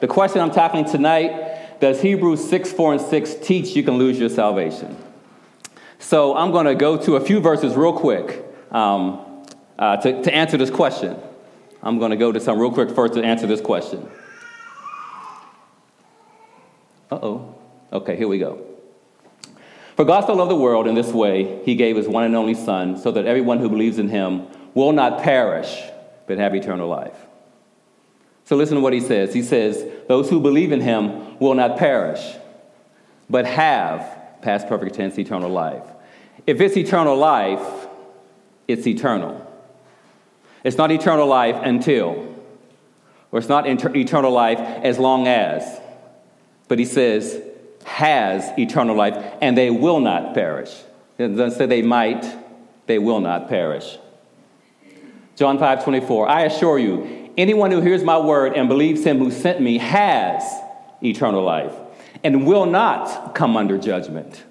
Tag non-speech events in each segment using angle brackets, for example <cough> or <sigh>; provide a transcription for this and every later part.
The question I'm tackling tonight does Hebrews 6, 4, and 6 teach you can lose your salvation? So I'm going to go to a few verses real quick um, uh, to, to answer this question. I'm going to go to some real quick first to answer this question. Uh oh. Okay, here we go. For God so loved the world in this way, he gave his one and only Son, so that everyone who believes in him will not perish, but have eternal life. So listen to what he says. He says, Those who believe in him will not perish, but have, past perfect tense, eternal life. If it's eternal life, it's eternal. It's not eternal life until, or it's not inter- eternal life as long as. But he says, has eternal life, and they will not perish. It doesn't say they might, they will not perish. John 5 24, I assure you, anyone who hears my word and believes him who sent me has eternal life and will not come under judgment,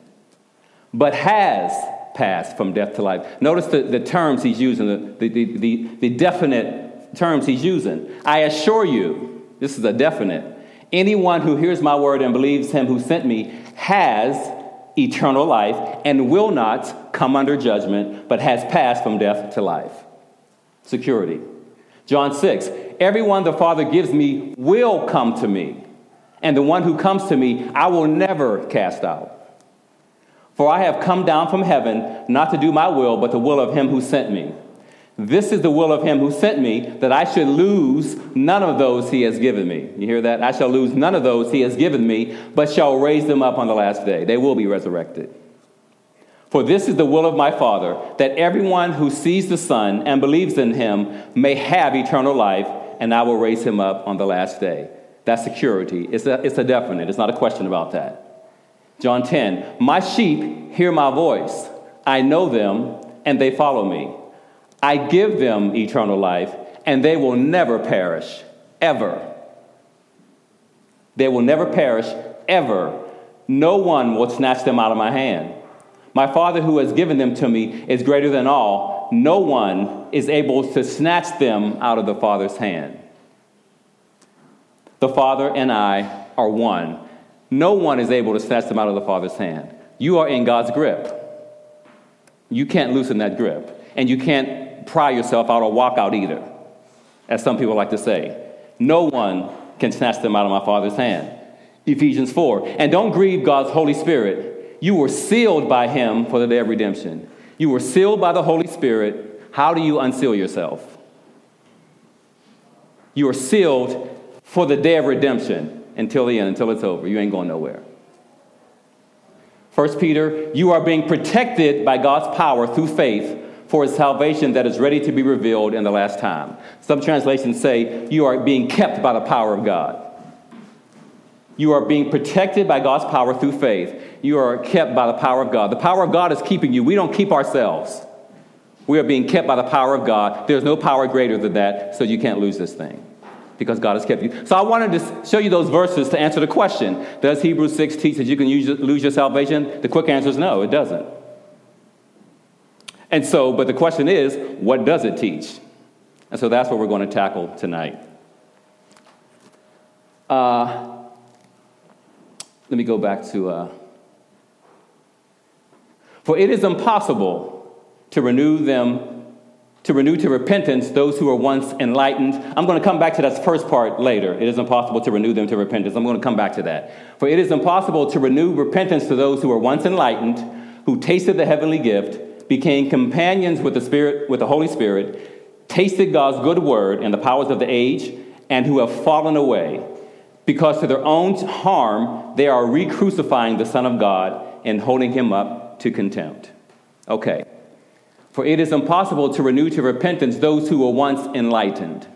but has passed from death to life. Notice the, the terms he's using, the, the, the, the definite terms he's using. I assure you, this is a definite. Anyone who hears my word and believes him who sent me has eternal life and will not come under judgment, but has passed from death to life. Security. John 6 Everyone the Father gives me will come to me, and the one who comes to me I will never cast out. For I have come down from heaven not to do my will, but the will of him who sent me. This is the will of him who sent me, that I should lose none of those he has given me. You hear that? I shall lose none of those he has given me, but shall raise them up on the last day. They will be resurrected. For this is the will of my Father, that everyone who sees the Son and believes in him may have eternal life, and I will raise him up on the last day. That's security. It's a, it's a definite, it's not a question about that. John 10 My sheep hear my voice, I know them, and they follow me. I give them eternal life, and they will never perish, ever. They will never perish, ever. No one will snatch them out of my hand. My Father who has given them to me is greater than all. No one is able to snatch them out of the Father's hand. The Father and I are one. No one is able to snatch them out of the Father's hand. You are in God's grip. You can't loosen that grip. And you can't pry yourself out or walk out either, as some people like to say. No one can snatch them out of my Father's hand. Ephesians 4. And don't grieve God's Holy Spirit. You were sealed by Him for the day of redemption. You were sealed by the Holy Spirit. How do you unseal yourself? You are sealed for the day of redemption until the end, until it's over. You ain't going nowhere. First Peter, you are being protected by God's power through faith for his salvation that is ready to be revealed in the last time. Some translations say you are being kept by the power of God. You are being protected by God's power through faith. You are kept by the power of God. The power of God is keeping you. We don't keep ourselves. We are being kept by the power of God. There's no power greater than that, so you can't lose this thing because God has kept you. So I wanted to show you those verses to answer the question Does Hebrews 6 teach that you can lose your salvation? The quick answer is no, it doesn't. And so, but the question is, what does it teach? And so that's what we're going to tackle tonight. Uh, let me go back to. Uh, for it is impossible to renew them, to renew to repentance those who were once enlightened. I'm going to come back to that first part later. It is impossible to renew them to repentance. I'm going to come back to that. For it is impossible to renew repentance to those who were once enlightened, who tasted the heavenly gift became companions with the Spirit, with the Holy Spirit, tasted God's good word and the powers of the age, and who have fallen away, because to their own harm they are re crucifying the Son of God and holding him up to contempt. Okay. For it is impossible to renew to repentance those who were once enlightened.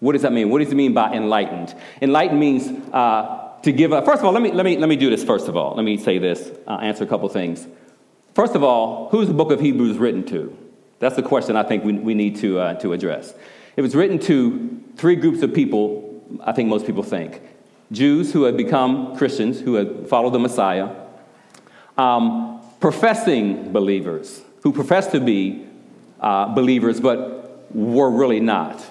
What does that mean? What does it mean by enlightened? Enlightened means uh, to give up. First of all, let me, let, me, let me do this first of all. Let me say this, uh, answer a couple things. First of all, who's the book of Hebrews written to? That's the question I think we, we need to, uh, to address. It was written to three groups of people, I think most people think Jews who had become Christians, who had followed the Messiah, um, professing believers, who professed to be uh, believers but were really not.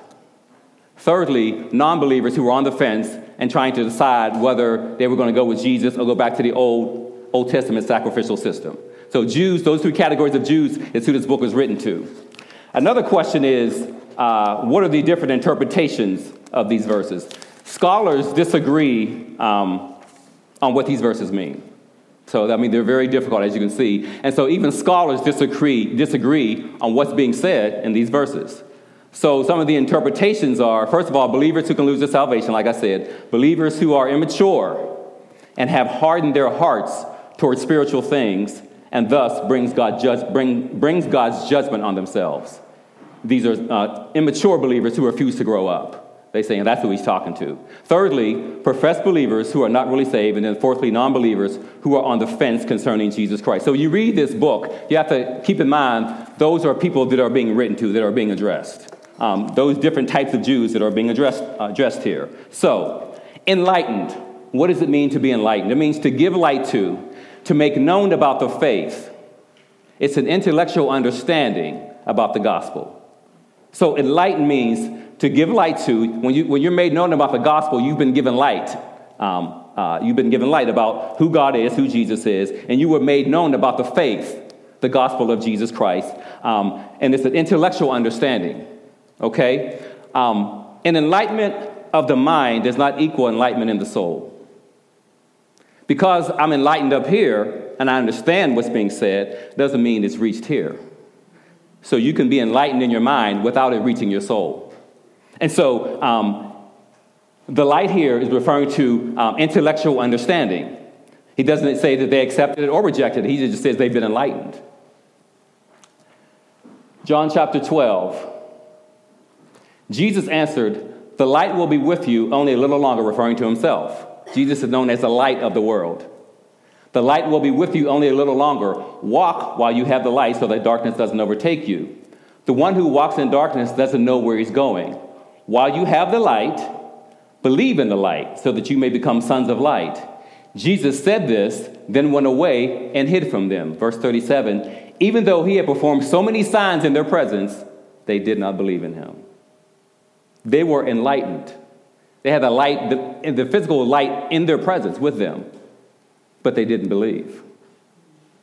Thirdly, non believers who were on the fence and trying to decide whether they were going to go with Jesus or go back to the Old, Old Testament sacrificial system. So, Jews, those three categories of Jews is who this book was written to. Another question is uh, what are the different interpretations of these verses? Scholars disagree um, on what these verses mean. So, I mean, they're very difficult, as you can see. And so, even scholars disagree, disagree on what's being said in these verses. So, some of the interpretations are first of all, believers who can lose their salvation, like I said, believers who are immature and have hardened their hearts towards spiritual things, and thus brings, God bring, brings God's judgment on themselves. These are uh, immature believers who refuse to grow up. They say, and that's who he's talking to. Thirdly, professed believers who are not really saved. And then fourthly, non believers who are on the fence concerning Jesus Christ. So you read this book, you have to keep in mind those are people that are being written to, that are being addressed. Um, those different types of Jews that are being addressed, uh, addressed here. So, enlightened. What does it mean to be enlightened? It means to give light to, to make known about the faith. It's an intellectual understanding about the gospel. So, enlightened means to give light to. When, you, when you're made known about the gospel, you've been given light. Um, uh, you've been given light about who God is, who Jesus is, and you were made known about the faith, the gospel of Jesus Christ. Um, and it's an intellectual understanding, okay? Um, an enlightenment of the mind does not equal enlightenment in the soul. Because I'm enlightened up here and I understand what's being said, doesn't mean it's reached here. So you can be enlightened in your mind without it reaching your soul. And so um, the light here is referring to um, intellectual understanding. He doesn't say that they accepted it or rejected it, he just says they've been enlightened. John chapter 12. Jesus answered, The light will be with you only a little longer, referring to himself. Jesus is known as the light of the world. The light will be with you only a little longer. Walk while you have the light so that darkness doesn't overtake you. The one who walks in darkness doesn't know where he's going. While you have the light, believe in the light so that you may become sons of light. Jesus said this, then went away and hid from them. Verse 37 Even though he had performed so many signs in their presence, they did not believe in him. They were enlightened. They had the light, the, the physical light in their presence with them but they didn't believe.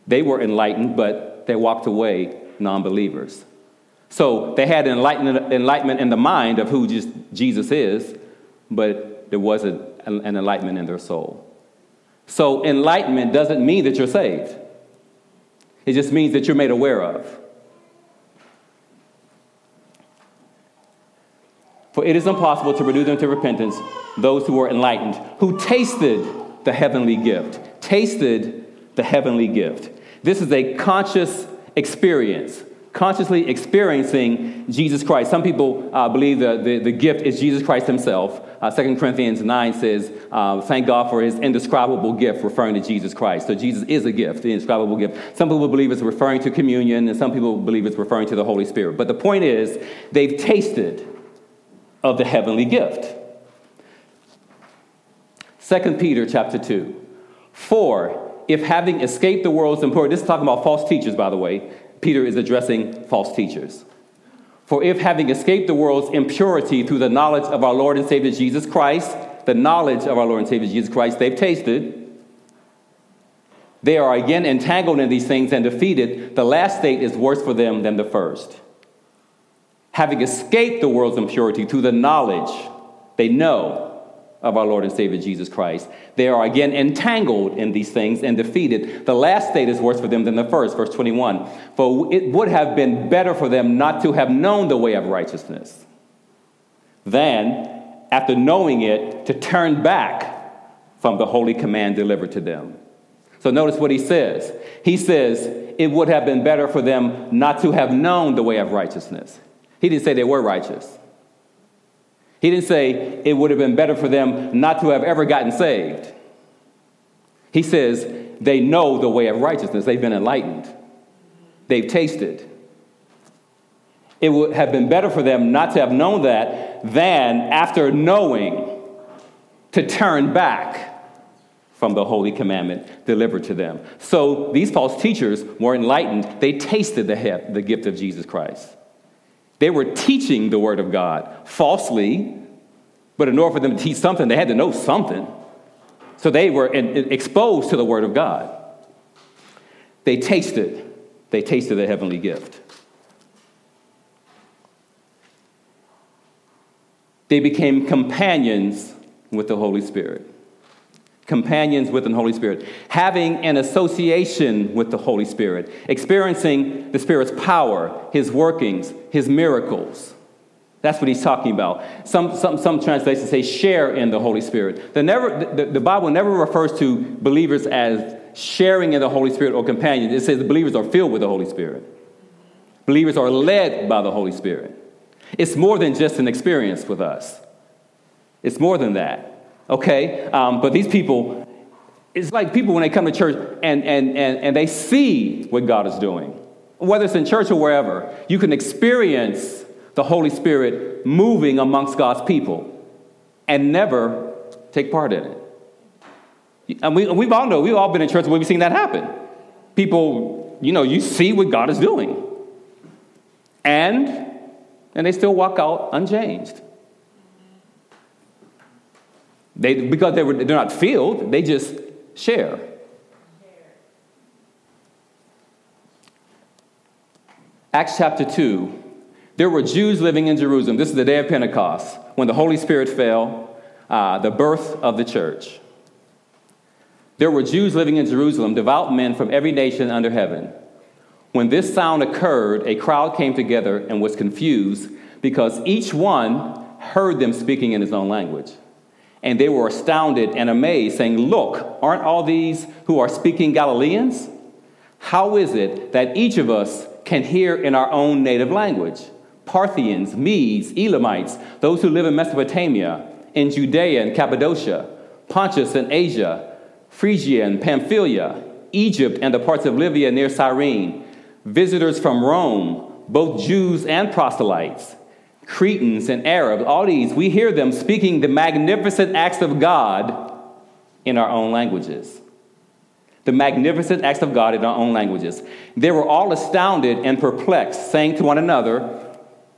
They were enlightened, but they walked away non believers. So they had enlightenment, in the mind of who Jesus is, but there wasn't an enlightenment in their soul. So enlightenment doesn't mean that you're saved, it just means that you're made aware of. For it is impossible to renew them to repentance, those who are enlightened, who tasted the heavenly gift tasted the heavenly gift. This is a conscious experience, consciously experiencing Jesus Christ. Some people uh, believe that the, the gift is Jesus Christ himself. Uh, 2 Corinthians 9 says, uh, Thank God for his indescribable gift, referring to Jesus Christ. So Jesus is a gift, the indescribable gift. Some people believe it's referring to communion, and some people believe it's referring to the Holy Spirit. But the point is, they've tasted of the heavenly gift. 2 Peter chapter 2. For if having escaped the world's impurity, this is talking about false teachers, by the way. Peter is addressing false teachers. For if having escaped the world's impurity through the knowledge of our Lord and Savior Jesus Christ, the knowledge of our Lord and Savior Jesus Christ, they've tasted, they are again entangled in these things and defeated, the last state is worse for them than the first. Having escaped the world's impurity through the knowledge, they know of our Lord and Savior Jesus Christ. They are again entangled in these things and defeated. The last state is worse for them than the first, verse 21. For it would have been better for them not to have known the way of righteousness than, after knowing it, to turn back from the holy command delivered to them. So notice what he says. He says, it would have been better for them not to have known the way of righteousness. He didn't say they were righteous. He didn't say it would have been better for them not to have ever gotten saved. He says they know the way of righteousness, they've been enlightened, they've tasted. It would have been better for them not to have known that than after knowing to turn back from the holy commandment delivered to them. So these false teachers were enlightened. They tasted the, gift of Jesus Christ. They were teaching the Word of God falsely, But in order for them to teach something, they had to know something. So they were exposed to the Word of God. They tasted, they tasted the heavenly gift. They became companions with the Holy Spirit. Companions with the Holy Spirit. Having an association with the Holy Spirit. Experiencing the Spirit's power, His workings, His miracles. That's what he's talking about. Some, some, some translations say share in the Holy Spirit. The, never, the, the Bible never refers to believers as sharing in the Holy Spirit or companions. It says the believers are filled with the Holy Spirit. Believers are led by the Holy Spirit. It's more than just an experience with us, it's more than that. Okay? Um, but these people, it's like people when they come to church and, and, and, and they see what God is doing, whether it's in church or wherever, you can experience the Holy Spirit moving amongst God's people and never take part in it. And we, we've all know, we've all been in church where we've seen that happen. People, you know, you see what God is doing. And, and they still walk out unchanged. They, because they were, they're not filled, they just share. Acts chapter 2, there were Jews living in Jerusalem. This is the day of Pentecost, when the Holy Spirit fell, uh, the birth of the church. There were Jews living in Jerusalem, devout men from every nation under heaven. When this sound occurred, a crowd came together and was confused because each one heard them speaking in his own language. And they were astounded and amazed, saying, Look, aren't all these who are speaking Galileans? How is it that each of us can hear in our own native language? Parthians, Medes, Elamites, those who live in Mesopotamia, in Judea and Cappadocia, Pontus and Asia, Phrygia and Pamphylia, Egypt and the parts of Libya near Cyrene, visitors from Rome, both Jews and proselytes, Cretans and Arabs, all these, we hear them speaking the magnificent acts of God in our own languages. The magnificent acts of God in our own languages. They were all astounded and perplexed, saying to one another,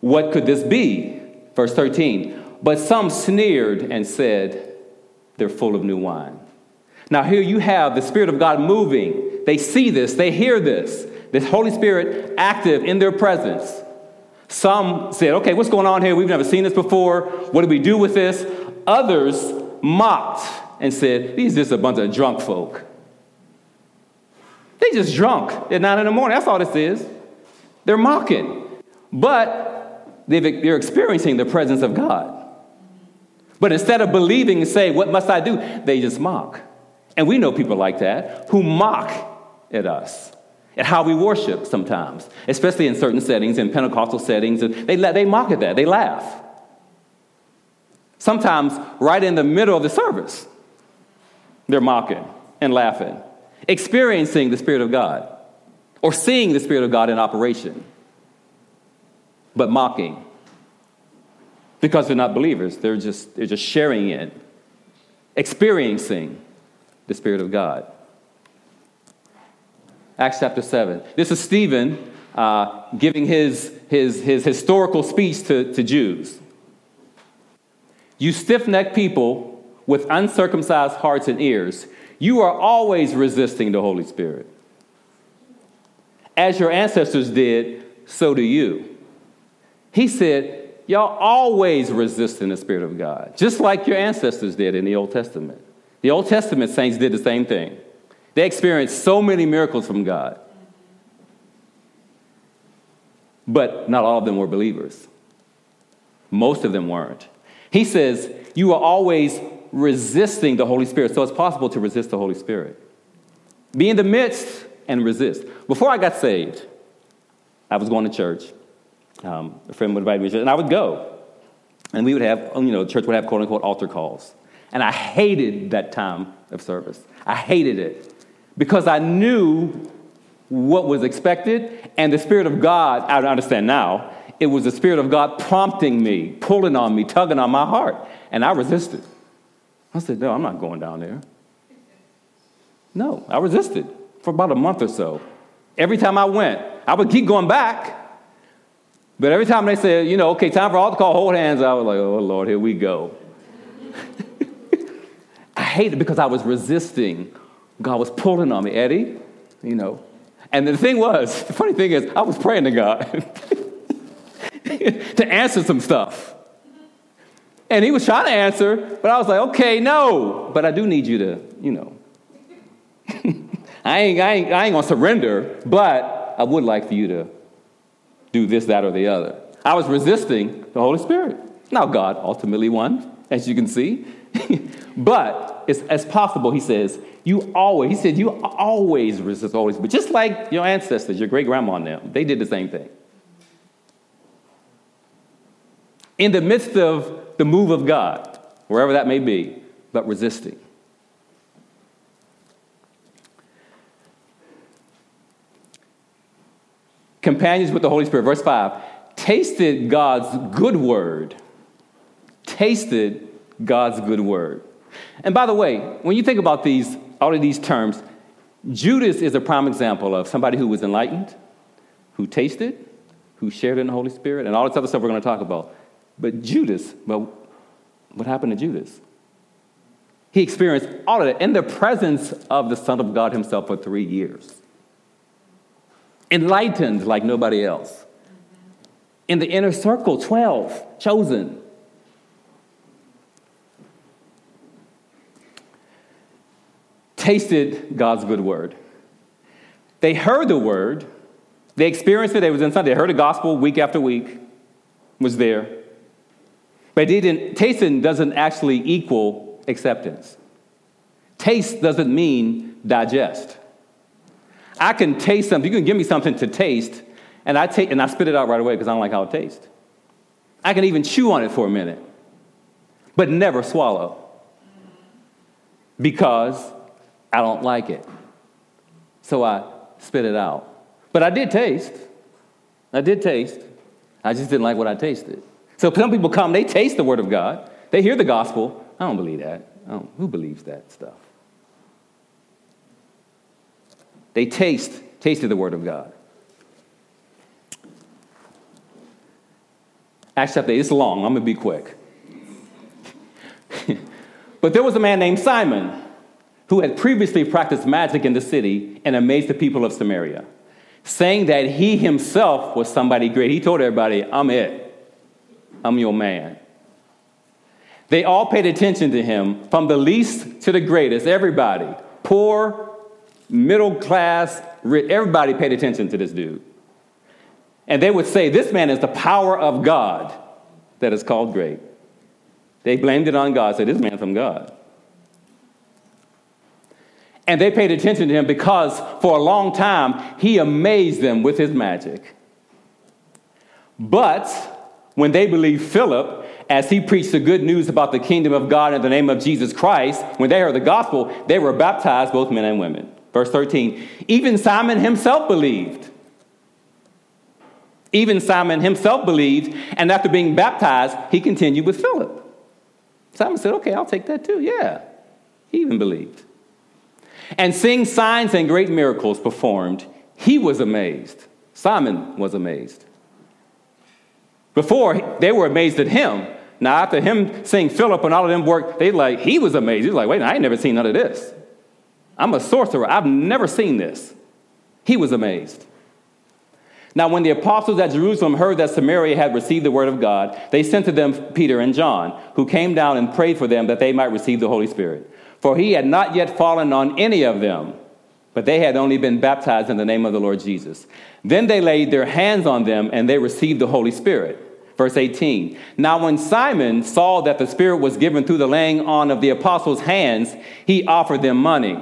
what could this be? Verse 13. But some sneered and said, They're full of new wine. Now, here you have the Spirit of God moving. They see this, they hear this, this Holy Spirit active in their presence. Some said, Okay, what's going on here? We've never seen this before. What do we do with this? Others mocked and said, These just a bunch of drunk folk. They just drunk at nine in the morning. That's all this is. They're mocking. But they're experiencing the presence of God. But instead of believing and say, What must I do? they just mock. And we know people like that who mock at us, at how we worship sometimes, especially in certain settings, in Pentecostal settings. They, they mock at that, they laugh. Sometimes, right in the middle of the service, they're mocking and laughing, experiencing the Spirit of God or seeing the Spirit of God in operation but mocking. Because they're not believers, they're just, they're just sharing it, experiencing the Spirit of God. Acts chapter 7. This is Stephen uh, giving his, his, his historical speech to, to Jews. You stiff necked people with uncircumcised hearts and ears, you are always resisting the Holy Spirit. As your ancestors did, so do you. He said, Y'all always resisting the Spirit of God, just like your ancestors did in the Old Testament. The Old Testament saints did the same thing. They experienced so many miracles from God. But not all of them were believers. Most of them weren't. He says, You are always resisting the Holy Spirit. So it's possible to resist the Holy Spirit. Be in the midst and resist. Before I got saved, I was going to church. Um, a friend would invite me, to church, and I would go. And we would have, you know, church would have quote unquote altar calls. And I hated that time of service. I hated it because I knew what was expected, and the Spirit of God, I understand now, it was the Spirit of God prompting me, pulling on me, tugging on my heart. And I resisted. I said, No, I'm not going down there. No, I resisted for about a month or so. Every time I went, I would keep going back but every time they said, you know, okay, time for altar call, hold hands, I was like, oh, Lord, here we go. <laughs> I hated because I was resisting. God was pulling on me, Eddie, you know. And the thing was, the funny thing is, I was praying to God <laughs> to answer some stuff. And he was trying to answer, but I was like, okay, no, but I do need you to, you know. <laughs> I, ain't, I, ain't, I ain't gonna surrender, but I would like for you to do this, that, or the other. I was resisting the Holy Spirit. Now, God ultimately won, as you can see. <laughs> but it's as possible, he says, you always, he said, you always resist always. But Just like your ancestors, your great grandma and them, they did the same thing. In the midst of the move of God, wherever that may be, but resisting. Companions with the Holy Spirit, verse 5 tasted God's good word. Tasted God's good word. And by the way, when you think about these, all of these terms, Judas is a prime example of somebody who was enlightened, who tasted, who shared in the Holy Spirit, and all this other stuff we're going to talk about. But Judas, well, what happened to Judas? He experienced all of it in the presence of the Son of God himself for three years. Enlightened like nobody else. In the inner circle, 12, chosen. Tasted God's good word. They heard the word, they experienced it, they was inside, they heard the gospel week after week, was there. But tasting doesn't actually equal acceptance. Taste doesn't mean digest. I can taste something. You can give me something to taste, and I, take, and I spit it out right away because I don't like how it tastes. I can even chew on it for a minute, but never swallow because I don't like it. So I spit it out. But I did taste. I did taste. I just didn't like what I tasted. So some people come, they taste the word of God, they hear the gospel. I don't believe that. Don't, who believes that stuff? They taste, tasted the word of God. Acts chapter 8, it's long, I'm gonna be quick. <laughs> but there was a man named Simon who had previously practiced magic in the city and amazed the people of Samaria, saying that he himself was somebody great. He told everybody, I'm it. I'm your man. They all paid attention to him from the least to the greatest, everybody. Poor, middle class, rich, everybody paid attention to this dude. And they would say, This man is the power of God that is called great. They blamed it on God, said, This man's from God. And they paid attention to him because for a long time he amazed them with his magic. But when they believed Philip as he preached the good news about the kingdom of God in the name of Jesus Christ, when they heard the gospel, they were baptized, both men and women. Verse 13, even Simon himself believed. Even Simon himself believed, and after being baptized, he continued with Philip. Simon said, Okay, I'll take that too. Yeah, he even believed. And seeing signs and great miracles performed, he was amazed. Simon was amazed. Before, they were amazed at him. Now, after him seeing Philip and all of them work, they like, he was amazed. He was like, wait, I ain't never seen none of this. I'm a sorcerer. I've never seen this. He was amazed. Now, when the apostles at Jerusalem heard that Samaria had received the word of God, they sent to them Peter and John, who came down and prayed for them that they might receive the Holy Spirit. For he had not yet fallen on any of them, but they had only been baptized in the name of the Lord Jesus. Then they laid their hands on them and they received the Holy Spirit. Verse 18. Now, when Simon saw that the Spirit was given through the laying on of the apostles' hands, he offered them money.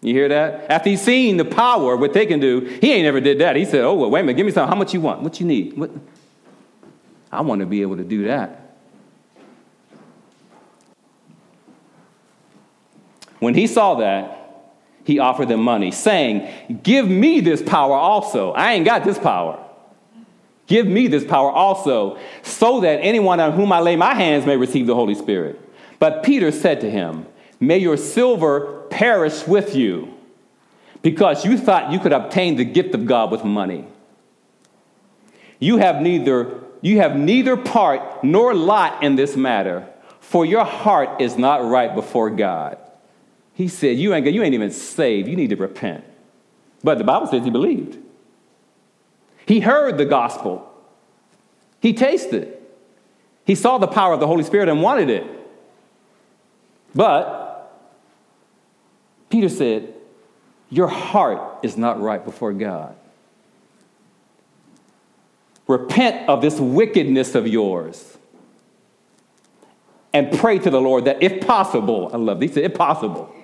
You hear that? After he's seen the power, what they can do, he ain't never did that. He said, Oh, well, wait a minute, give me something. How much you want? What you need? What? I want to be able to do that. When he saw that, he offered them money, saying, Give me this power also. I ain't got this power. Give me this power also, so that anyone on whom I lay my hands may receive the Holy Spirit. But Peter said to him, May your silver perish with you, because you thought you could obtain the gift of God with money. You have neither, you have neither part nor lot in this matter, For your heart is not right before God. He said, You ain't, you ain't even saved. You need to repent. But the Bible says he believed. He heard the gospel, he tasted, he saw the power of the Holy Spirit and wanted it. But Peter said, Your heart is not right before God. Repent of this wickedness of yours and pray to the Lord that if possible, I love said, if possible,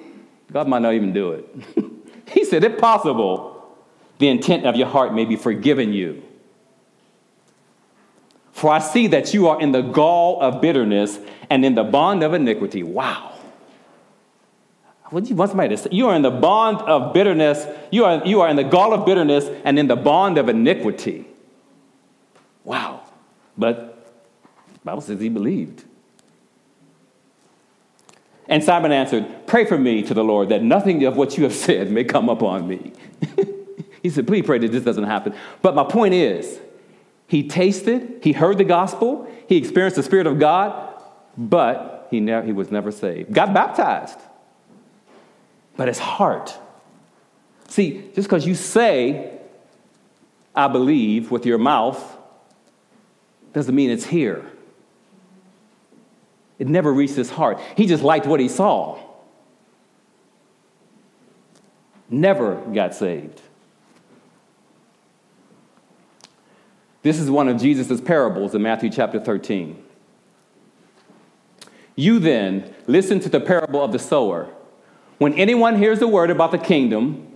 God might not even do it. <laughs> he said, if possible, the intent of your heart may be forgiven you. For I see that you are in the gall of bitterness and in the bond of iniquity. Wow. What you want somebody to say? You are in the bond of bitterness. You are, you are in the gall of bitterness and in the bond of iniquity. Wow. But Bible says he believed. And Simon answered, Pray for me to the Lord that nothing of what you have said may come upon me. <laughs> he said, Please pray that this doesn't happen. But my point is, he tasted, he heard the gospel, he experienced the Spirit of God, but he, he was never saved. Got baptized. But his heart. See, just because you say, I believe with your mouth, doesn't mean it's here. It never reached his heart. He just liked what he saw. Never got saved. This is one of Jesus' parables in Matthew chapter 13. You then listen to the parable of the sower. When anyone hears the word about the kingdom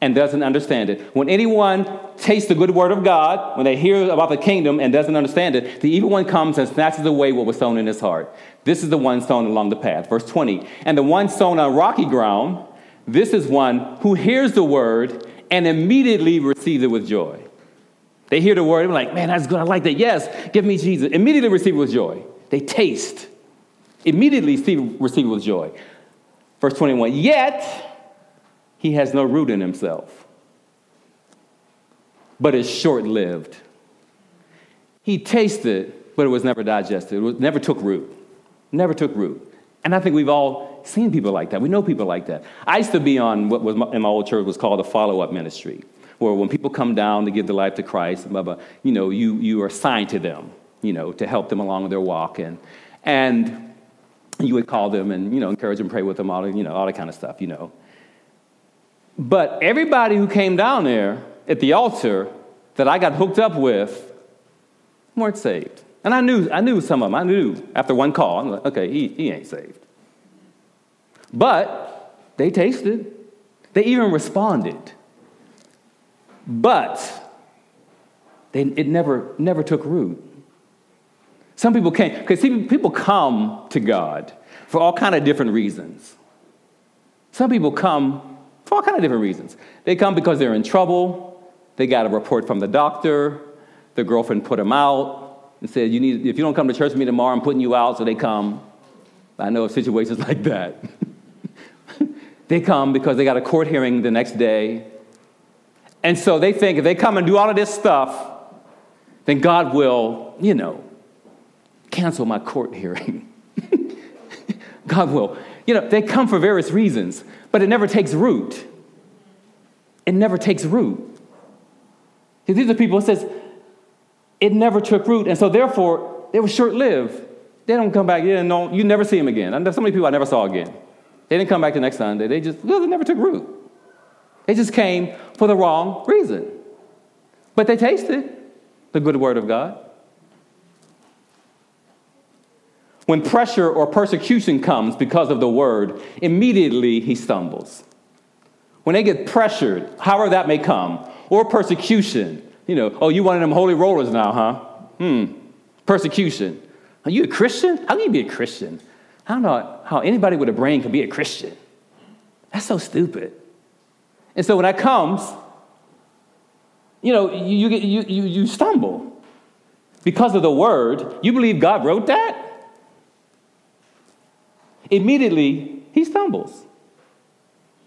and doesn't understand it, when anyone tastes the good word of God, when they hear about the kingdom and doesn't understand it, the evil one comes and snatches away what was sown in his heart. This is the one sown along the path. Verse 20. And the one sown on rocky ground, this is one who hears the word and immediately receives it with joy. They hear the word, they're like, man, that's good. I like that. Yes, give me Jesus. Immediately receive it with joy. They taste. Immediately receive it with joy. Verse 21 Yet he has no root in himself, but is short lived. He tasted, but it was never digested. It was, never took root. Never took root. And I think we've all seen people like that. We know people like that. I used to be on what was in my old church was called a follow up ministry where when people come down to give their life to Christ, blah, blah, you know, you, you are assigned to them, you know, to help them along their walk. And, and you would call them and, you know, encourage them, pray with them, all, you know, all that kind of stuff, you know. But everybody who came down there at the altar that I got hooked up with weren't saved. And I knew, I knew some of them. I knew after one call, I'm like, okay, he, he ain't saved. But they tasted. They even responded. But they, it never, never took root. Some people came, because people come to God for all kind of different reasons. Some people come for all kind of different reasons. They come because they're in trouble. They got a report from the doctor. The girlfriend put them out and said, you need, if you don't come to church with me tomorrow, I'm putting you out. So they come. I know of situations <laughs> like that. they come because they got a court hearing the next day and so they think if they come and do all of this stuff, then God will, you know, cancel my court <laughs> hearing. <laughs> God will. You know, they come for various reasons, but it never takes root. It never takes root. See, These are people who says it never took root, and so therefore they were short-lived. They don't come back. Yeah, no, you never see them again. There's so many people I never saw again. They didn't come back the next Sunday. They just well, they never took root. They just came for the wrong reason. But they tasted the good word of God. When pressure or persecution comes because of the word, immediately he stumbles. When they get pressured, however that may come, or persecution, you know, oh, you one of them holy rollers now, huh? Hmm. Persecution. Are you a Christian? How can you be a Christian? I don't know how anybody with a brain can be a Christian. That's so stupid. And so when that comes, you know, you, you, you, you stumble because of the word. You believe God wrote that? Immediately, he stumbles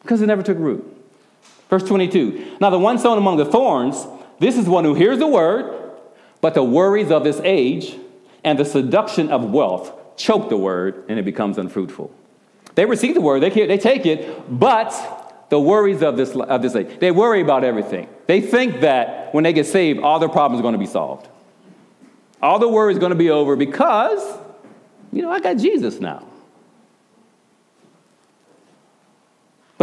because it never took root. Verse 22 Now, the one sown among the thorns, this is one who hears the word, but the worries of this age and the seduction of wealth choke the word and it becomes unfruitful. They receive the word, they, they take it, but the worries of this, of this age, they worry about everything. They think that when they get saved, all their problems are going to be solved. All the worry is going to be over because, you know, I got Jesus now.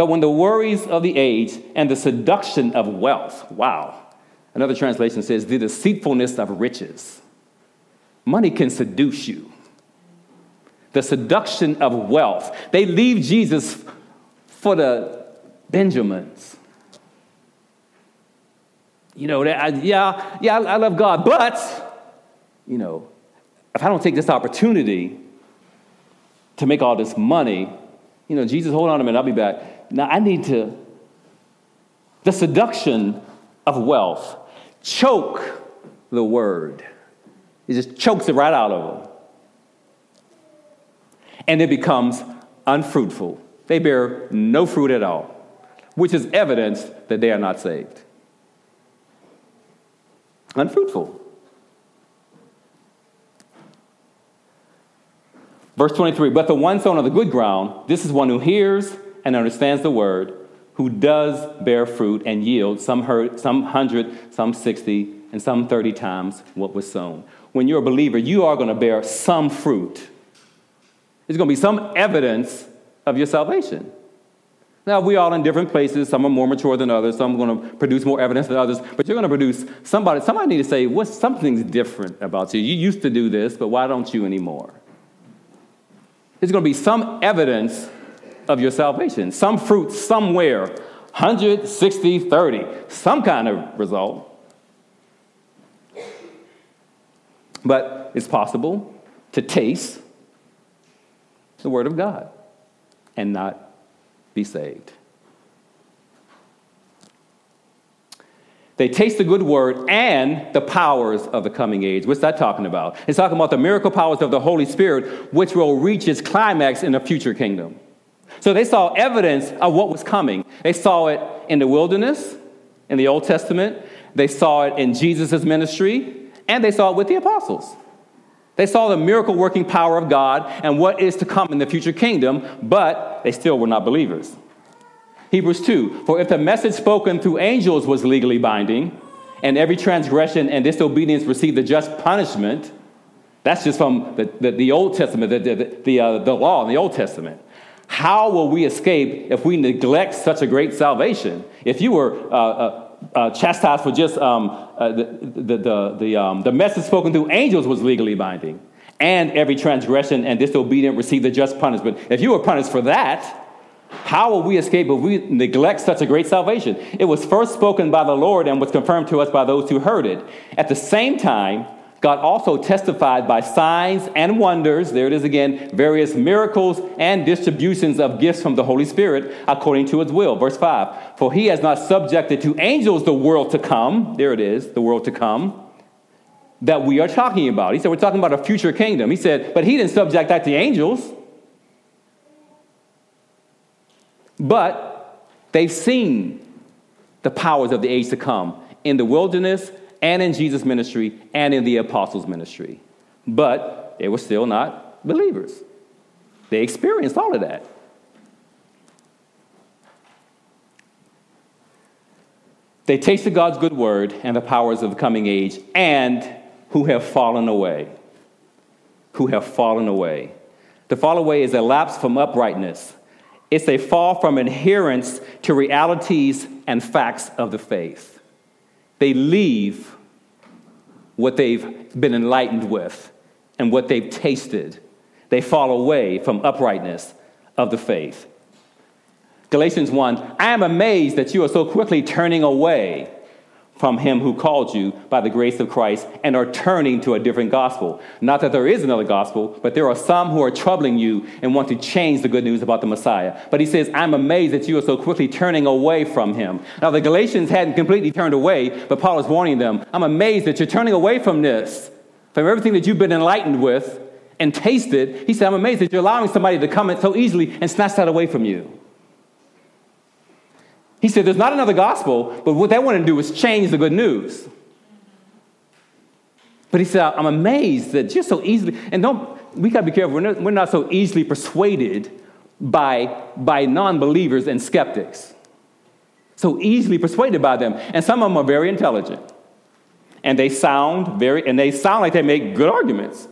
But when the worries of the age and the seduction of wealth, wow. Another translation says, the deceitfulness of riches. Money can seduce you. The seduction of wealth. They leave Jesus for the Benjamins. You know, I, yeah, yeah, I love God, but, you know, if I don't take this opportunity to make all this money, you know, Jesus, hold on a minute, I'll be back. Now I need to, the seduction of wealth, choke the word. It just chokes it right out of them. And it becomes unfruitful. They bear no fruit at all, which is evidence that they are not saved. Unfruitful. Verse 23 But the one sown on the good ground, this is one who hears and understands the word, who does bear fruit and yield some, hundred, some sixty, and some thirty times what was sown. When you're a believer, you are going to bear some fruit. There's going to be some evidence of your salvation. Now, we all in different places. Some are more mature than others. Some are going to produce more evidence than others. But you're going to produce somebody. Somebody need to say, "What's something's different about you? You used to do this, but why don't you anymore?" There's going to be some evidence of your salvation, some fruit somewhere 100, 60, 30, some kind of result. But it's possible to taste the Word of God and not be saved. They taste the good word and the powers of the coming age. What's that talking about? It's talking about the miracle powers of the Holy Spirit, which will reach its climax in the future kingdom. So they saw evidence of what was coming. They saw it in the wilderness, in the Old Testament. They saw it in Jesus' ministry, and they saw it with the apostles. They saw the miracle working power of God and what is to come in the future kingdom, but they still were not believers. Hebrews 2 For if the message spoken through angels was legally binding, and every transgression and disobedience received the just punishment, that's just from the, the, the Old Testament, the, the, the, uh, the law in the Old Testament. How will we escape if we neglect such a great salvation? If you were uh, uh, uh, chastised for just um, uh, the, the, the, the, um, the message spoken through angels was legally binding, and every transgression and disobedient received the just punishment. If you were punished for that, how will we escape if we neglect such a great salvation? It was first spoken by the Lord and was confirmed to us by those who heard it. At the same time, God also testified by signs and wonders, there it is again, various miracles and distributions of gifts from the Holy Spirit according to his will. Verse 5 For he has not subjected to angels the world to come, there it is, the world to come, that we are talking about. He said, We're talking about a future kingdom. He said, But he didn't subject that to angels. But they've seen the powers of the age to come in the wilderness and in Jesus' ministry and in the apostles' ministry. But they were still not believers. They experienced all of that. They tasted God's good word and the powers of the coming age, and who have fallen away. Who have fallen away. The fall away is a lapse from uprightness, it's a fall from adherence to realities and facts of the faith. They leave what they've been enlightened with and what they've tasted. They fall away from uprightness of the faith. Galatians 1 I am amazed that you are so quickly turning away from him who called you by the grace of Christ and are turning to a different gospel. Not that there is another gospel, but there are some who are troubling you and want to change the good news about the Messiah. But he says, I'm amazed that you are so quickly turning away from him. Now, the Galatians hadn't completely turned away, but Paul is warning them, I'm amazed that you're turning away from this, from everything that you've been enlightened with and tasted. He said, I'm amazed that you're allowing somebody to come in so easily and snatch that away from you. He said, There's not another gospel, but what they want to do is change the good news. But he said, I'm amazed that just so easily, and don't, we got to be careful. We're not, we're not so easily persuaded by, by non believers and skeptics. So easily persuaded by them. And some of them are very intelligent. And they sound very, and they sound like they make good arguments.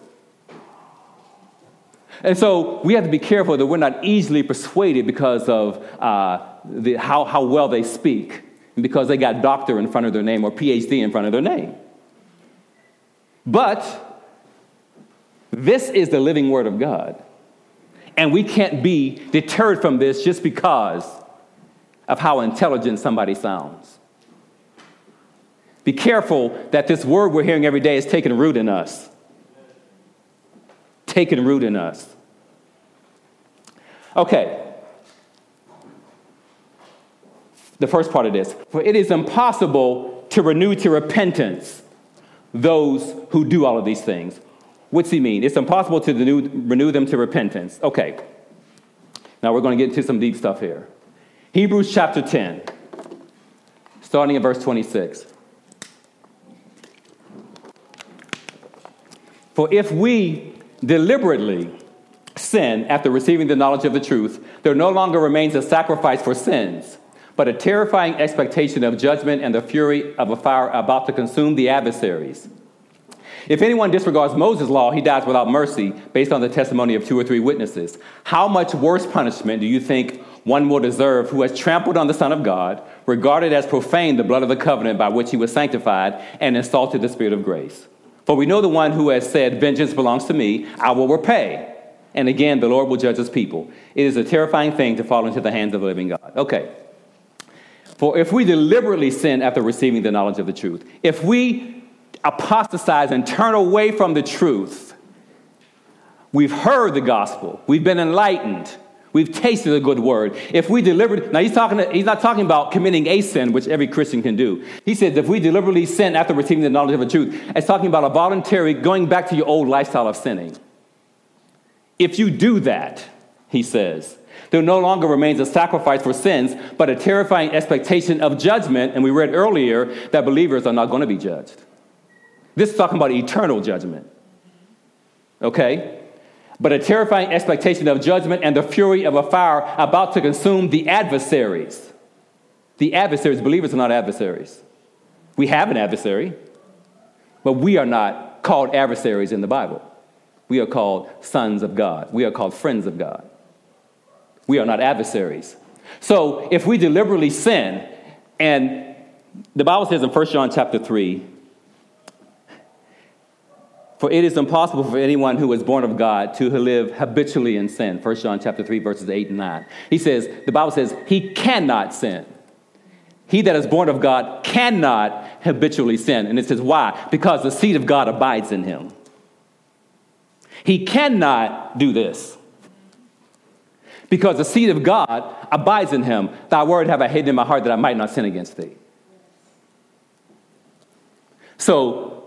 And so we have to be careful that we're not easily persuaded because of uh, the, how, how well they speak, because they got doctor in front of their name or PhD in front of their name. But this is the living word of God. And we can't be deterred from this just because of how intelligent somebody sounds. Be careful that this word we're hearing every day is taking root in us taken root in us. Okay. The first part of this. For it is impossible to renew to repentance those who do all of these things. What's he mean? It's impossible to renew, renew them to repentance. Okay. Now we're going to get into some deep stuff here. Hebrews chapter 10, starting at verse 26. For if we deliberately sin after receiving the knowledge of the truth, there no longer remains a sacrifice for sins, but a terrifying expectation of judgment and the fury of a fire about to consume the adversaries. If anyone disregards Moses' law, he dies without mercy based on the testimony of two or three witnesses. How much worse punishment do you think one will deserve who has trampled on the Son of God, regarded as profane the blood of the covenant by which he was sanctified, and insulted the Spirit of grace? For we know the one who has said, Vengeance belongs to me, I will repay. And again, the Lord will judge his people. It is a terrifying thing to fall into the hands of the living God. Okay. For if we deliberately sin after receiving the knowledge of the truth, if we apostatize and turn away from the truth, we've heard the gospel, we've been enlightened, We've tasted a good word. If we delivered, now he's, talking, he's not talking about committing a sin, which every Christian can do. He says if we deliberately sin after receiving the knowledge of the truth, it's talking about a voluntary going back to your old lifestyle of sinning. If you do that, he says, there no longer remains a sacrifice for sins, but a terrifying expectation of judgment. And we read earlier that believers are not going to be judged. This is talking about eternal judgment. Okay? But a terrifying expectation of judgment and the fury of a fire about to consume the adversaries. The adversaries, believers are not adversaries. We have an adversary, but we are not called adversaries in the Bible. We are called sons of God. We are called friends of God. We are not adversaries. So if we deliberately sin, and the Bible says in 1 John chapter 3, for it is impossible for anyone who is born of God to live habitually in sin. 1 John chapter 3, verses 8 and 9. He says, the Bible says, he cannot sin. He that is born of God cannot habitually sin. And it says, why? Because the seed of God abides in him. He cannot do this. Because the seed of God abides in him. Thy word have I hidden in my heart that I might not sin against thee. So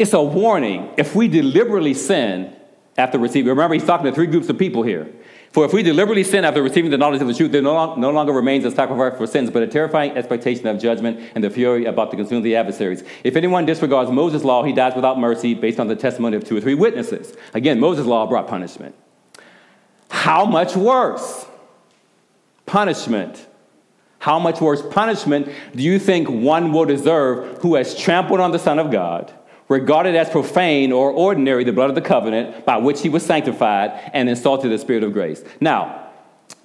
it's a warning. If we deliberately sin after receiving, remember, he's talking to three groups of people here. For if we deliberately sin after receiving the knowledge of the truth, there no, no, longer remains a sacrifice for sins, but a terrifying expectation of judgment and the fury about to consume the adversaries. If anyone disregards Moses' law, he dies without mercy based on the testimony of two or three witnesses. Again, Moses' law brought punishment. How much worse? Punishment. How much worse punishment do you think one will deserve who has trampled on the Son of God? Regarded as profane or ordinary the blood of the covenant by which he was sanctified and insulted the Spirit of grace. Now,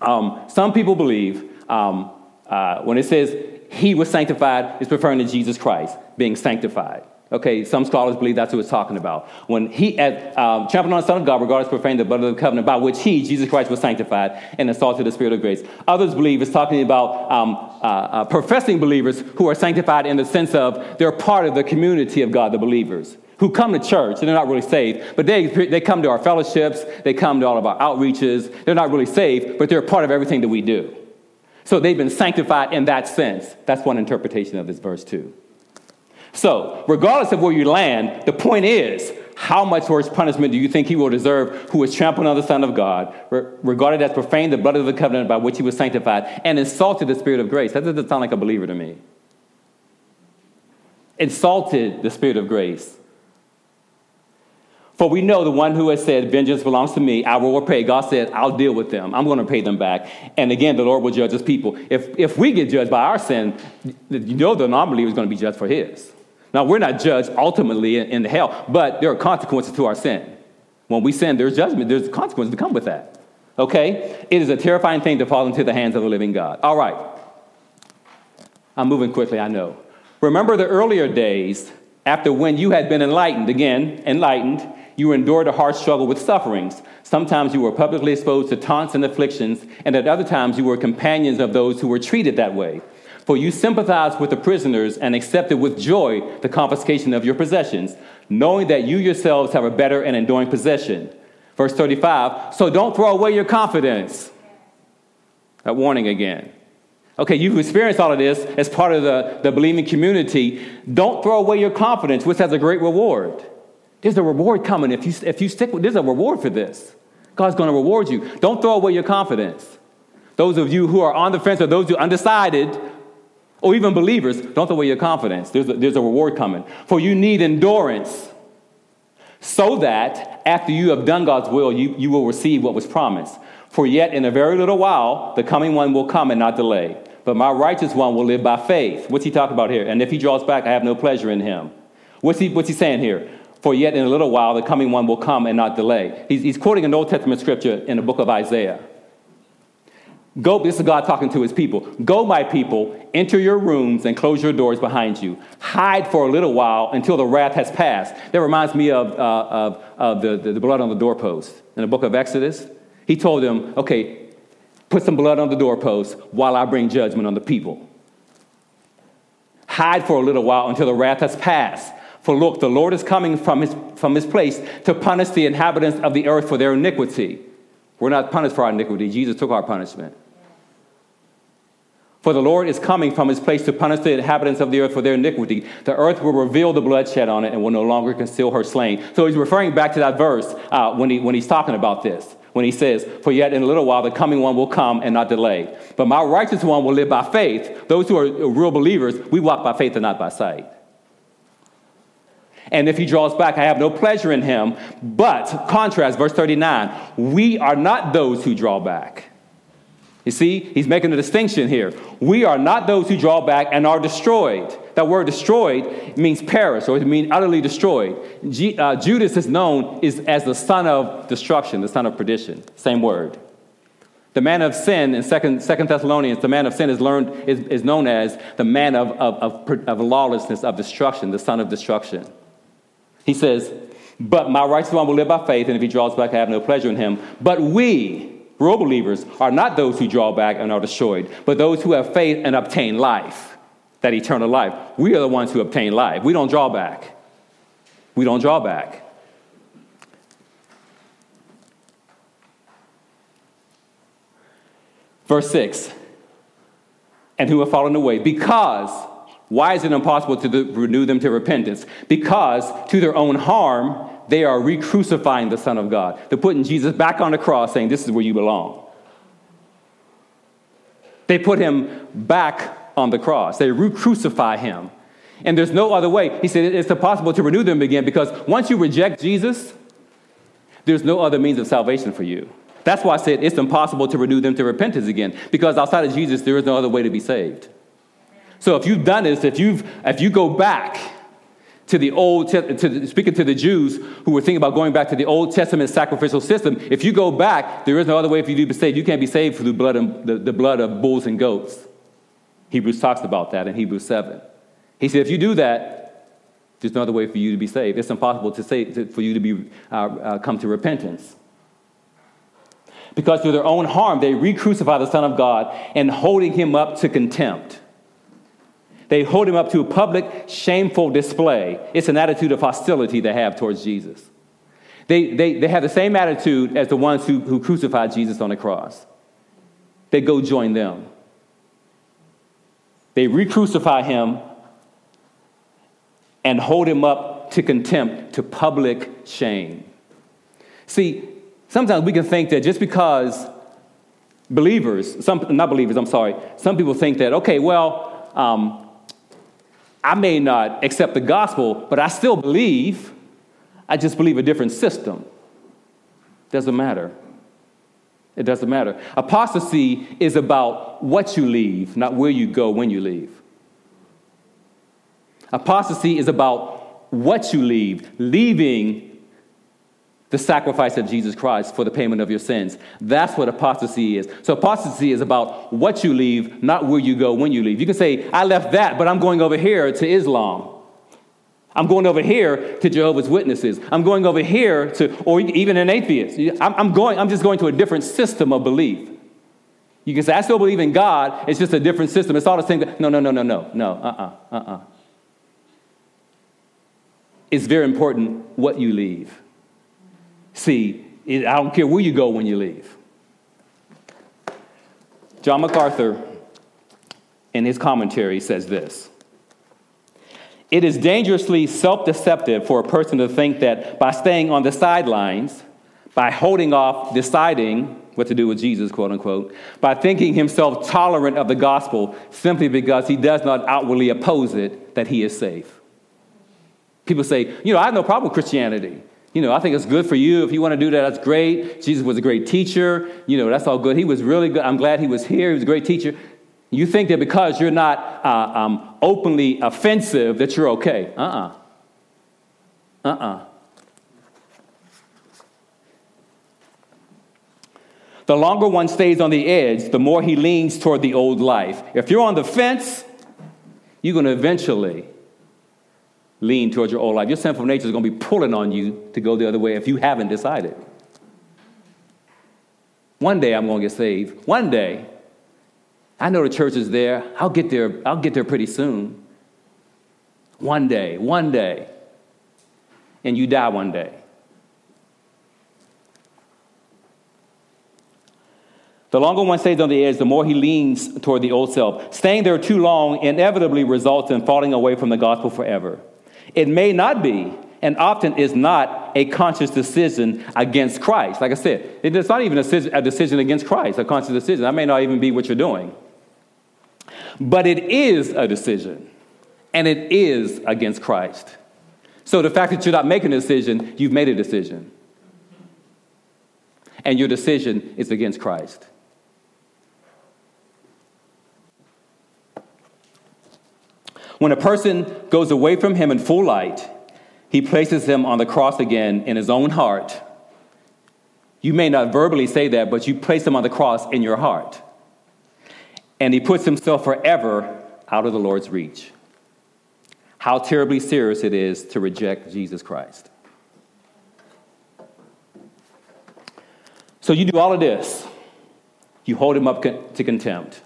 um, some people believe um, uh, when it says he was sanctified, it's referring to Jesus Christ being sanctified. Okay, some scholars believe that's what it's talking about. When he, at, um, trampled on the Son of God, regardless as profane the blood of the covenant by which he, Jesus Christ, was sanctified and assaulted the Spirit of grace. Others believe it's talking about um, uh, uh, professing believers who are sanctified in the sense of they're part of the community of God, the believers who come to church and they're not really saved, but they, they come to our fellowships, they come to all of our outreaches. They're not really saved, but they're part of everything that we do. So they've been sanctified in that sense. That's one interpretation of this verse, too. So, regardless of where you land, the point is how much worse punishment do you think he will deserve who is trampled on the Son of God, regarded as profane the blood of the covenant by which he was sanctified, and insulted the Spirit of grace? That doesn't sound like a believer to me. Insulted the Spirit of grace. For we know the one who has said, Vengeance belongs to me, I will repay. God said, I'll deal with them. I'm going to pay them back. And again, the Lord will judge his people. If, if we get judged by our sin, you know the non believer is going to be judged for his. Now, we're not judged ultimately in, the hell, but there are consequences to our sin. When we sin, there's judgment, there's consequences to come with that. Okay? It is a terrifying thing to fall into the hands of the living God. All right. I'm moving quickly, I know. Remember the earlier days after when you had been enlightened, again, enlightened, you endured a hard struggle with sufferings. Sometimes you were publicly exposed to taunts and afflictions, and at other times you were companions of those who were treated that way. For you sympathized with the prisoners and accepted with joy the confiscation of your possessions, knowing that you yourselves have a better and enduring possession. Verse 35 So don't throw away your confidence. That warning again. Okay, you've experienced all of this as part of the, the believing community. Don't throw away your confidence, which has a great reward. There's a reward coming. If you, if you stick with there's a reward for this. God's going to reward you. Don't throw away your confidence. Those of you who are on the fence or those who are undecided, or even believers, don't throw away your confidence. There's a, there's a reward coming. For you need endurance so that after you have done God's will, you, you will receive what was promised. For yet in a very little while, the coming one will come and not delay. But my righteous one will live by faith. What's he talking about here? And if he draws back, I have no pleasure in him. What's he, what's he saying here? For yet in a little while the coming one will come and not delay. He's, he's quoting an Old Testament scripture in the book of Isaiah. Go, this is God talking to his people. Go, my people, enter your rooms and close your doors behind you. Hide for a little while until the wrath has passed. That reminds me of, uh, of, of the, the, the blood on the doorpost in the book of Exodus. He told them, okay, put some blood on the doorpost while I bring judgment on the people. Hide for a little while until the wrath has passed. For look, the Lord is coming from his, from his place to punish the inhabitants of the earth for their iniquity. We're not punished for our iniquity, Jesus took our punishment. For the Lord is coming from his place to punish the inhabitants of the earth for their iniquity. The earth will reveal the bloodshed on it and will no longer conceal her slain. So he's referring back to that verse uh, when, he, when he's talking about this, when he says, For yet in a little while the coming one will come and not delay. But my righteous one will live by faith. Those who are real believers, we walk by faith and not by sight. And if he draws back, I have no pleasure in him. But, contrast, verse 39, we are not those who draw back. You see, he's making a distinction here. We are not those who draw back and are destroyed. That word destroyed means perish, or it means utterly destroyed. G, uh, Judas is known is, as the son of destruction, the son of perdition. Same word. The man of sin in Second, Thessalonians, the man of sin is, learned, is, is known as the man of, of, of, of lawlessness, of destruction, the son of destruction. He says, But my righteous one will live by faith, and if he draws back, I have no pleasure in him. But we, real believers, are not those who draw back and are destroyed, but those who have faith and obtain life, that eternal life. We are the ones who obtain life. We don't draw back. We don't draw back. Verse 6 And who have fallen away because why is it impossible to renew them to repentance? Because to their own harm, they are re crucifying the Son of God. They're putting Jesus back on the cross, saying, This is where you belong. They put him back on the cross, they re crucify him. And there's no other way. He said it's impossible to renew them again because once you reject Jesus, there's no other means of salvation for you. That's why I said it's impossible to renew them to repentance again because outside of Jesus, there is no other way to be saved. So if you've done this, if, you've, if you go back to the Old, to, speaking to the Jews who were thinking about going back to the Old Testament sacrificial system, if you go back, there is no other way for you to be saved. You can't be saved through the blood, of, the, the blood of bulls and goats. Hebrews talks about that in Hebrews 7. He said, if you do that, there's no other way for you to be saved. It's impossible to say, to, for you to be, uh, uh, come to repentance. Because through their own harm, they re crucify the Son of God and holding him up to contempt. They hold him up to a public, shameful display. It's an attitude of hostility they have towards Jesus. They, they, they have the same attitude as the ones who, who crucified Jesus on the cross. They go join them. They re crucify him and hold him up to contempt, to public shame. See, sometimes we can think that just because believers, some, not believers, I'm sorry, some people think that, okay, well, um, I may not accept the gospel, but I still believe. I just believe a different system. Doesn't matter. It doesn't matter. Apostasy is about what you leave, not where you go when you leave. Apostasy is about what you leave, leaving the sacrifice of Jesus Christ for the payment of your sins. That's what apostasy is. So, apostasy is about what you leave, not where you go when you leave. You can say, I left that, but I'm going over here to Islam. I'm going over here to Jehovah's Witnesses. I'm going over here to, or even an atheist. I'm, going, I'm just going to a different system of belief. You can say, I still believe in God, it's just a different system. It's all the same. No, no, no, no, no, no, uh uh-uh, uh, uh-uh. It's very important what you leave. See, it, I don't care where you go when you leave. John MacArthur, in his commentary, says this It is dangerously self deceptive for a person to think that by staying on the sidelines, by holding off deciding what to do with Jesus, quote unquote, by thinking himself tolerant of the gospel simply because he does not outwardly oppose it, that he is safe. People say, you know, I have no problem with Christianity you know, I think it's good for you. If you want to do that, that's great. Jesus was a great teacher. You know, that's all good. He was really good. I'm glad he was here. He was a great teacher. You think that because you're not uh, um, openly offensive that you're okay. Uh uh-uh. uh. Uh-uh. The longer one stays on the edge, the more he leans toward the old life. If you're on the fence, you're going to eventually lean towards your old life. Your sinful nature is going to be pulling on you to go the other way if you haven't decided. One day I'm going to get saved. One day. I know the church is there. I'll get there. I'll get there pretty soon. One day, one day. And you die one day. The longer one stays on the edge, the more he leans toward the old self. Staying there too long inevitably results in falling away from the gospel forever. It may not be, and often is not, a conscious decision against Christ. Like I said, it's not even a decision against Christ, a conscious decision. That may not even be what you're doing. But it is a decision, and it is against Christ. So the fact that you're not making a decision, you've made a decision. And your decision is against Christ. When a person goes away from him in full light, he places him on the cross again in his own heart. You may not verbally say that, but you place him on the cross in your heart. And he puts himself forever out of the Lord's reach. How terribly serious it is to reject Jesus Christ. So you do all of this, you hold him up to contempt.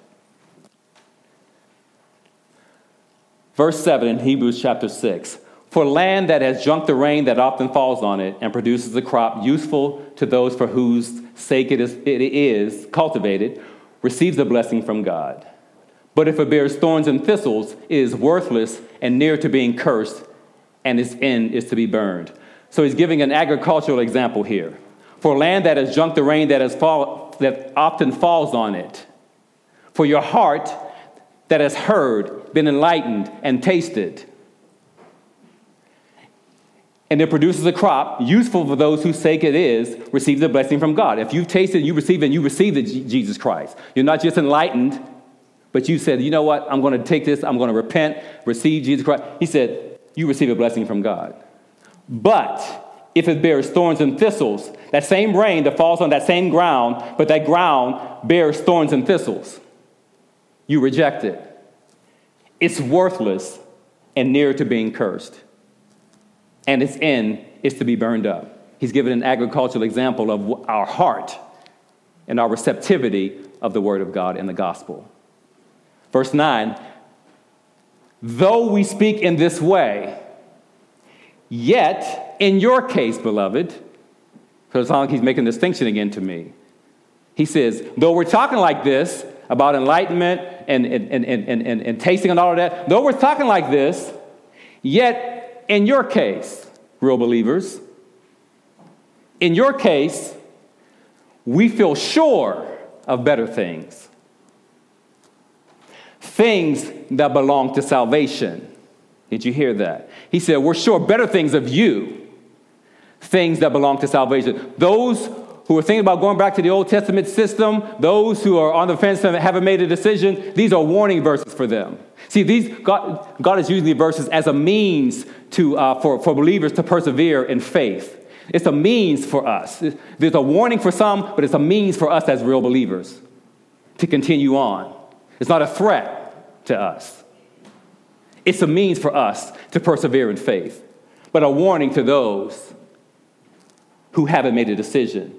Verse 7 in Hebrews chapter 6 For land that has drunk the rain that often falls on it and produces a crop useful to those for whose sake it is, it is cultivated receives a blessing from God. But if it bears thorns and thistles, it is worthless and near to being cursed, and its end is to be burned. So he's giving an agricultural example here. For land that has drunk the rain that, has fall, that often falls on it, for your heart that has heard, been enlightened, and tasted. And it produces a crop useful for those whose sake it is, receives a blessing from God. If you've tasted, you receive it, you receive the Jesus Christ. You're not just enlightened, but you said, you know what, I'm going to take this, I'm going to repent, receive Jesus Christ. He said, you receive a blessing from God. But if it bears thorns and thistles, that same rain that falls on that same ground, but that ground bears thorns and thistles you reject it. It's worthless and near to being cursed. And its end is to be burned up. He's given an agricultural example of our heart and our receptivity of the Word of God and the gospel. Verse 9 Though we speak in this way, yet in your case, beloved, for as long as he's making distinction again to me, he says, though we're talking like this, about enlightenment and, and, and, and, and, and tasting and all of that, though we're talking like this, yet in your case, real believers, in your case, we feel sure of better things. Things that belong to salvation. Did you hear that? He said, We're sure better things of you. things that belong to salvation. Those who are thinking about going back to the Old Testament system, those who are on the fence and haven't made a decision, these are warning verses for them. See, these God, God is using these verses as a means to, uh, for, for believers to persevere in faith. It's a means for us. There's a warning for some, but it's a means for us as real believers to continue on. It's not a threat to us. It's a means for us to persevere in faith, but a warning to those who haven't made a decision.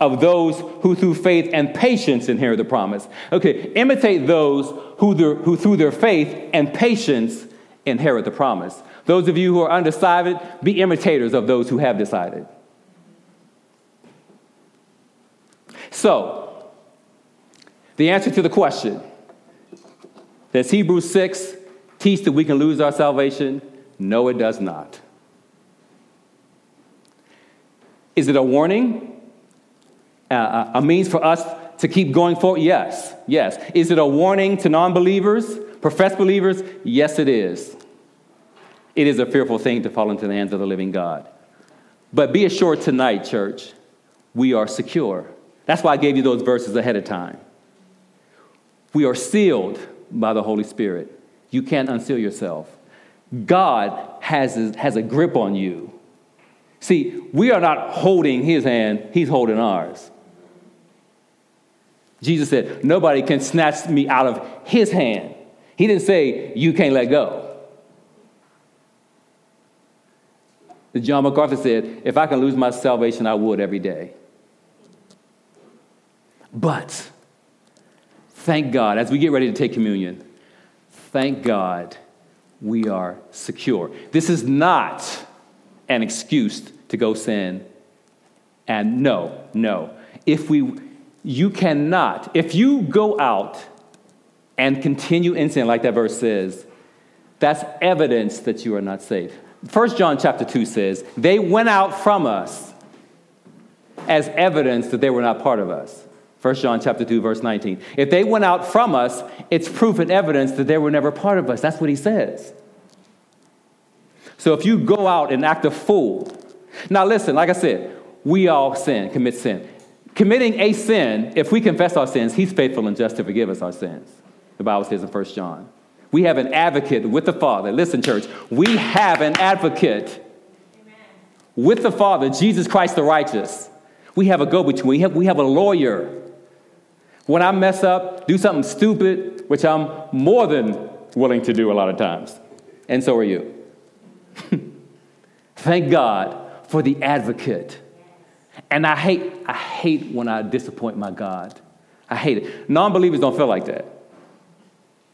of those who through faith and patience inherit the promise. Okay, imitate those who, who through their faith and patience inherit the promise. Those of you who are undecided, be imitators of those who have decided. So, the answer to the question does Hebrews 6 teach that we can lose our salvation? No, it does not. Is it a warning? Uh, a means for us to keep going forward? Yes, yes. Is it a warning to non believers, professed believers? Yes, it is. It is a fearful thing to fall into the hands of the living God. But be assured tonight, church, we are secure. That's why I gave you those verses ahead of time. We are sealed by the Holy Spirit. You can't unseal yourself. God has, has a grip on you. See, we are not holding his hand, he's holding ours. Jesus said, Nobody can snatch me out of his hand. He didn't say, You can't let go. John MacArthur said, If I can lose my salvation, I would every day. But thank God, as we get ready to take communion, thank God we are secure. This is not an excuse to go sin. And no, no. If we, you cannot, if you go out and continue in sin, like that verse says, that's evidence that you are not saved. 1 John chapter 2 says, they went out from us as evidence that they were not part of us. 1 John chapter 2, verse 19. If they went out from us, it's proof and evidence that they were never part of us. That's what he says. So if you go out and act a fool, now listen, like I said, we all sin, commit sin. Committing a sin, if we confess our sins, he's faithful and just to forgive us our sins. The Bible says in 1 John. We have an advocate with the Father. Listen, church, we have an advocate Amen. with the Father, Jesus Christ the righteous. We have a go between, we have, we have a lawyer. When I mess up, do something stupid, which I'm more than willing to do a lot of times, and so are you. <laughs> Thank God for the advocate. And I hate, I hate when I disappoint my God. I hate it. Non-believers don't feel like that.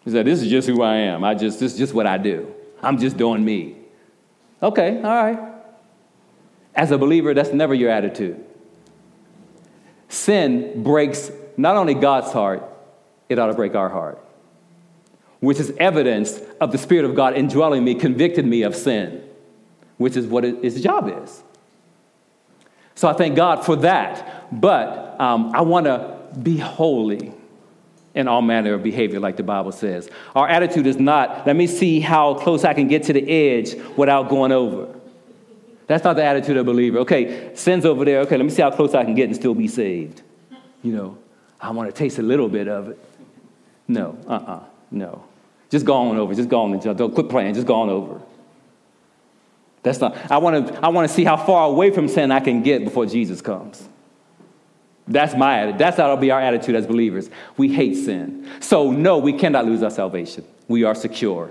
He said, This is just who I am. I just this is just what I do. I'm just doing me. Okay, all right. As a believer, that's never your attitude. Sin breaks not only God's heart, it ought to break our heart, which is evidence of the Spirit of God indwelling me, convicted me of sin, which is what his job is. So I thank God for that. But um, I want to be holy in all manner of behavior, like the Bible says. Our attitude is not, let me see how close I can get to the edge without going over. That's not the attitude of a believer. Okay, sin's over there. Okay, let me see how close I can get and still be saved. You know, I want to taste a little bit of it. No, uh uh-uh, uh no. Just go on over. Just go on and don't quit playing. Just go on over. That's not, I want to I want to see how far away from sin I can get before Jesus comes. That's my attitude. That's it'll be our attitude as believers. We hate sin. So, no, we cannot lose our salvation. We are secure.